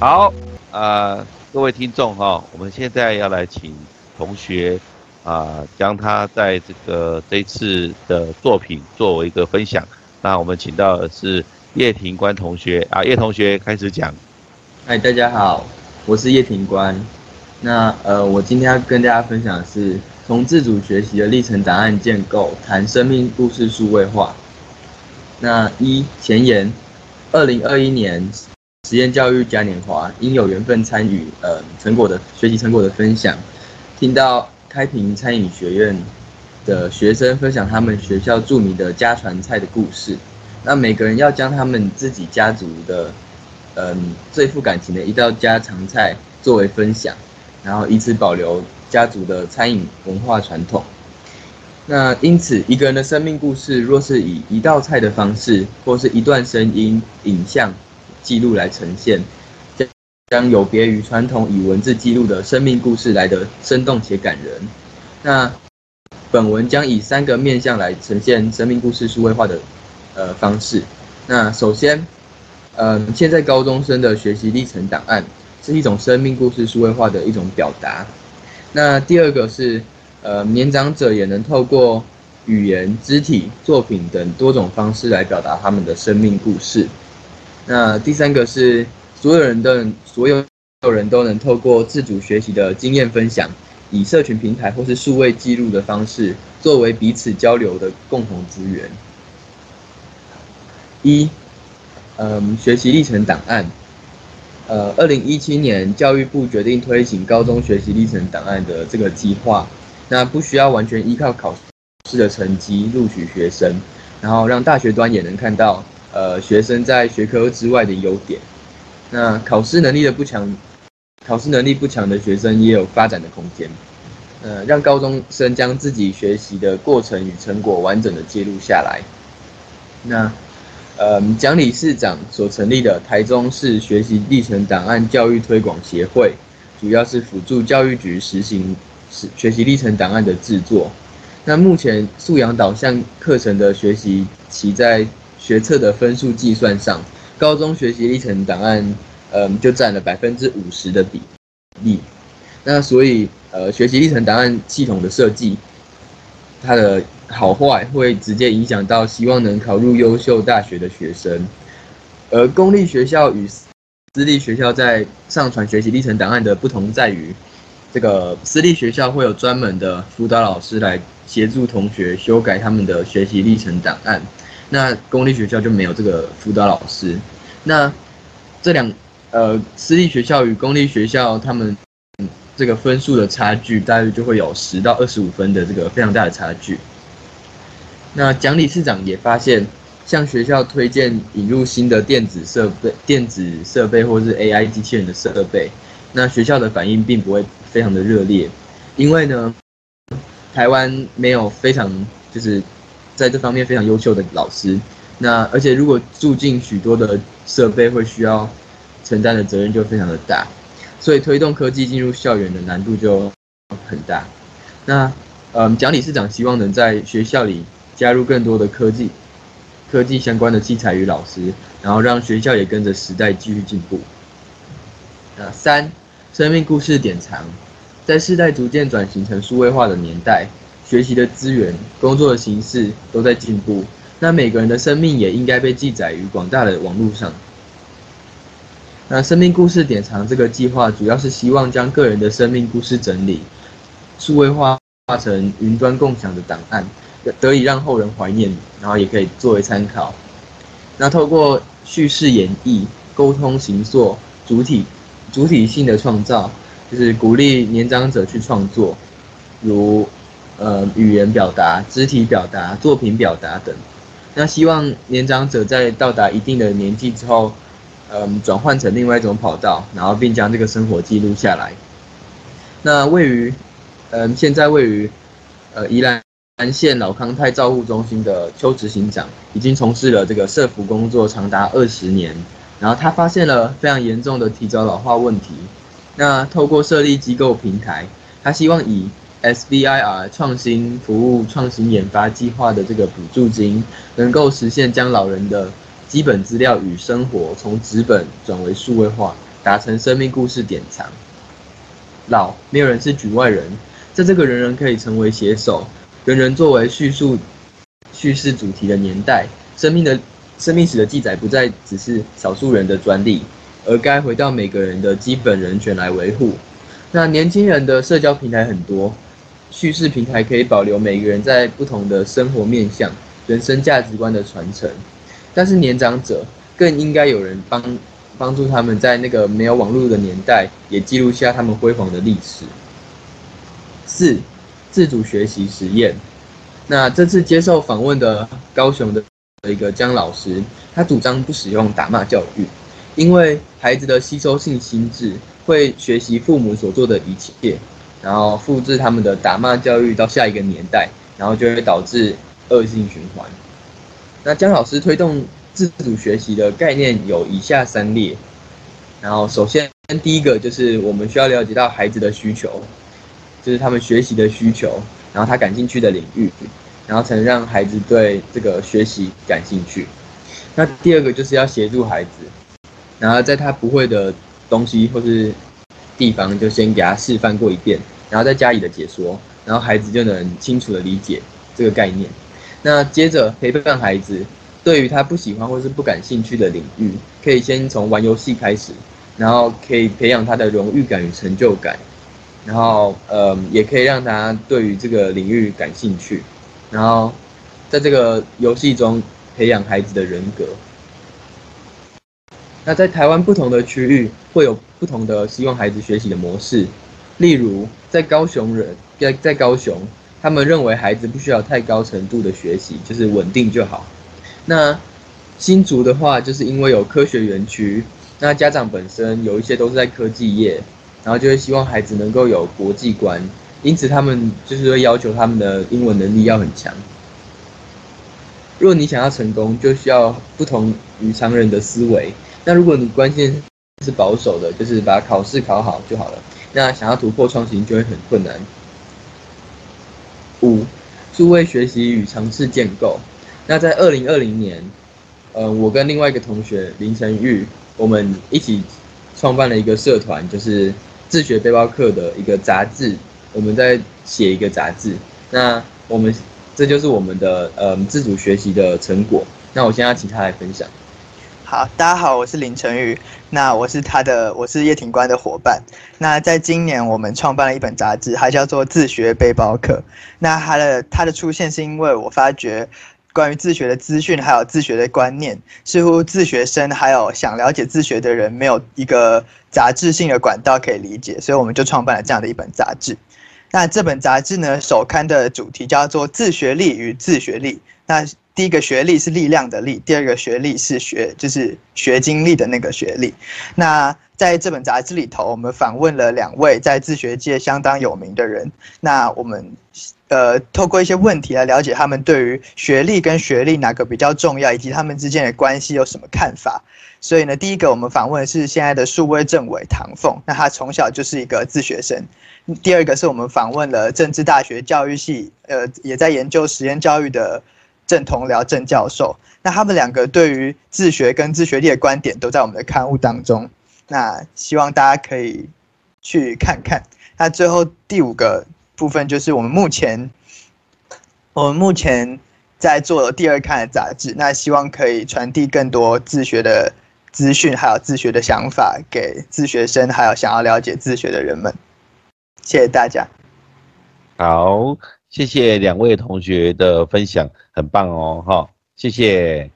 好，呃，各位听众哈，我们现在要来请同学啊，将他在这个这次的作品作为一个分享。那我们请到的是叶庭官同学啊，叶同学开始讲。嗨，大家好，我是叶庭官。那呃，我今天要跟大家分享的是从自主学习的历程档案建构谈生命故事数位化。那一前言，二零二一年实验教育嘉年华，因有缘分参与呃成果的学习成果的分享，听到开平餐饮学院的学生分享他们学校著名的家传菜的故事。那每个人要将他们自己家族的嗯最富感情的一道家常菜作为分享。然后以此保留家族的餐饮文化传统。那因此，一个人的生命故事，若是以一道菜的方式，或是一段声音、影像记录来呈现，将将有别于传统以文字记录的生命故事来得生动且感人。那本文将以三个面向来呈现生命故事数位化的呃方式。那首先，嗯，现在高中生的学习历程档案。是一种生命故事数位化的一种表达。那第二个是，呃，年长者也能透过语言、肢体、作品等多种方式来表达他们的生命故事。那第三个是，所有人的所有人都能透过自主学习的经验分享，以社群平台或是数位记录的方式，作为彼此交流的共同资源。一，嗯，学习历程档案。呃，二零一七年教育部决定推行高中学习历程档案的这个计划，那不需要完全依靠考试的成绩录取学生，然后让大学端也能看到呃学生在学科之外的优点。那考试能力的不强，考试能力不强的学生也有发展的空间。呃，让高中生将自己学习的过程与成果完整的记录下来。那。呃，蒋理事长所成立的台中市学习历程档案教育推广协会，主要是辅助教育局实行学学习历程档案的制作。那目前素养导向课程的学习，其在学测的分数计算上，高中学习历程档案，嗯，就占了百分之五十的比例。那所以，呃，学习历程档案系统的设计，它的。好坏会直接影响到希望能考入优秀大学的学生，而公立学校与私立学校在上传学习历程档案的不同在于，这个私立学校会有专门的辅导老师来协助同学修改他们的学习历程档案，那公立学校就没有这个辅导老师。那这两呃私立学校与公立学校他们这个分数的差距，大约就会有十到二十五分的这个非常大的差距。那蒋理事长也发现，向学校推荐引入新的电子设备、电子设备或是 AI 机器人的设备，那学校的反应并不会非常的热烈，因为呢，台湾没有非常就是在这方面非常优秀的老师，那而且如果住进许多的设备，会需要承担的责任就非常的大，所以推动科技进入校园的难度就很大。那嗯，蒋理事长希望能在学校里。加入更多的科技、科技相关的器材与老师，然后让学校也跟着时代继续进步。那三，生命故事典藏，在世代逐渐转型成数位化的年代，学习的资源、工作的形式都在进步，那每个人的生命也应该被记载于广大的网络上。那生命故事典藏这个计划，主要是希望将个人的生命故事整理、数位化，化成云端共享的档案。得以让后人怀念，然后也可以作为参考。那透过叙事演绎、沟通形作、主体主体性的创造，就是鼓励年长者去创作，如呃语言表达、肢体表达、作品表达等。那希望年长者在到达一定的年纪之后，嗯，转换成另外一种跑道，然后并将这个生活记录下来。那位于嗯现在位于呃宜兰。南县老康泰照护中心的邱执行长已经从事了这个社服工作长达二十年，然后他发现了非常严重的提早老化问题。那透过设立机构平台，他希望以 SBIR 创新服务创新研发计划的这个补助金，能够实现将老人的基本资料与生活从纸本转为数位化，达成生命故事典藏。老，没有人是局外人，在这个人人可以成为写手，人人作为叙述叙事主题的年代，生命的生命史的记载不再只是少数人的专利，而该回到每个人的基本人权来维护。那年轻人的社交平台很多，叙事平台可以保留每个人在不同的生活面向、人生价值观的传承，但是年长者更应该有人帮。帮助他们在那个没有网络的年代，也记录下他们辉煌的历史。四、自主学习实验。那这次接受访问的高雄的一个姜老师，他主张不使用打骂教育，因为孩子的吸收性心智会学习父母所做的一切，然后复制他们的打骂教育到下一个年代，然后就会导致恶性循环。那江老师推动。自主学习的概念有以下三列，然后首先第一个就是我们需要了解到孩子的需求，就是他们学习的需求，然后他感兴趣的领域，然后才能让孩子对这个学习感兴趣。那第二个就是要协助孩子，然后在他不会的东西或是地方，就先给他示范过一遍，然后再加以的解说，然后孩子就能清楚的理解这个概念。那接着陪伴孩子。对于他不喜欢或是不感兴趣的领域，可以先从玩游戏开始，然后可以培养他的荣誉感与成就感，然后呃，也可以让他对于这个领域感兴趣，然后在这个游戏中培养孩子的人格。那在台湾不同的区域会有不同的希望孩子学习的模式，例如在高雄人在在高雄，他们认为孩子不需要太高程度的学习，就是稳定就好。那新竹的话，就是因为有科学园区，那家长本身有一些都是在科技业，然后就会希望孩子能够有国际观，因此他们就是会要求他们的英文能力要很强。如果你想要成功，就需要不同于常人的思维。那如果你关键是保守的，就是把考试考好就好了。那想要突破创新就会很困难。五，数位学习与尝试建构。那在二零二零年，呃，我跟另外一个同学林晨玉，我们一起创办了一个社团，就是自学背包客的一个杂志。我们在写一个杂志。那我们这就是我们的呃自主学习的成果。那我现在请他来分享。好，大家好，我是林晨宇。那我是他的，我是叶挺官的伙伴。那在今年，我们创办了一本杂志，它叫做《自学背包客》。那它的它的出现是因为我发觉。关于自学的资讯，还有自学的观念，似乎自学生还有想了解自学的人，没有一个杂志性的管道可以理解，所以我们就创办了这样的一本杂志。那这本杂志呢，首刊的主题叫做“自学力与自学力”。那第一个学历是力量的力，第二个学历是学，就是学经历的那个学历。那在这本杂志里头，我们访问了两位在自学界相当有名的人。那我们。呃，透过一些问题来了解他们对于学历跟学历哪个比较重要，以及他们之间的关系有什么看法。所以呢，第一个我们访问的是现在的数位政委唐凤，那他从小就是一个自学生。第二个是我们访问了政治大学教育系，呃，也在研究实验教育的郑同僚郑教授。那他们两个对于自学跟自学历的观点都在我们的刊物当中。那希望大家可以去看看。那最后第五个。部分就是我们目前，我们目前在做的第二刊的杂志，那希望可以传递更多自学的资讯，还有自学的想法给自学生，还有想要了解自学的人们。谢谢大家。好，谢谢两位同学的分享，很棒哦，哈，谢谢。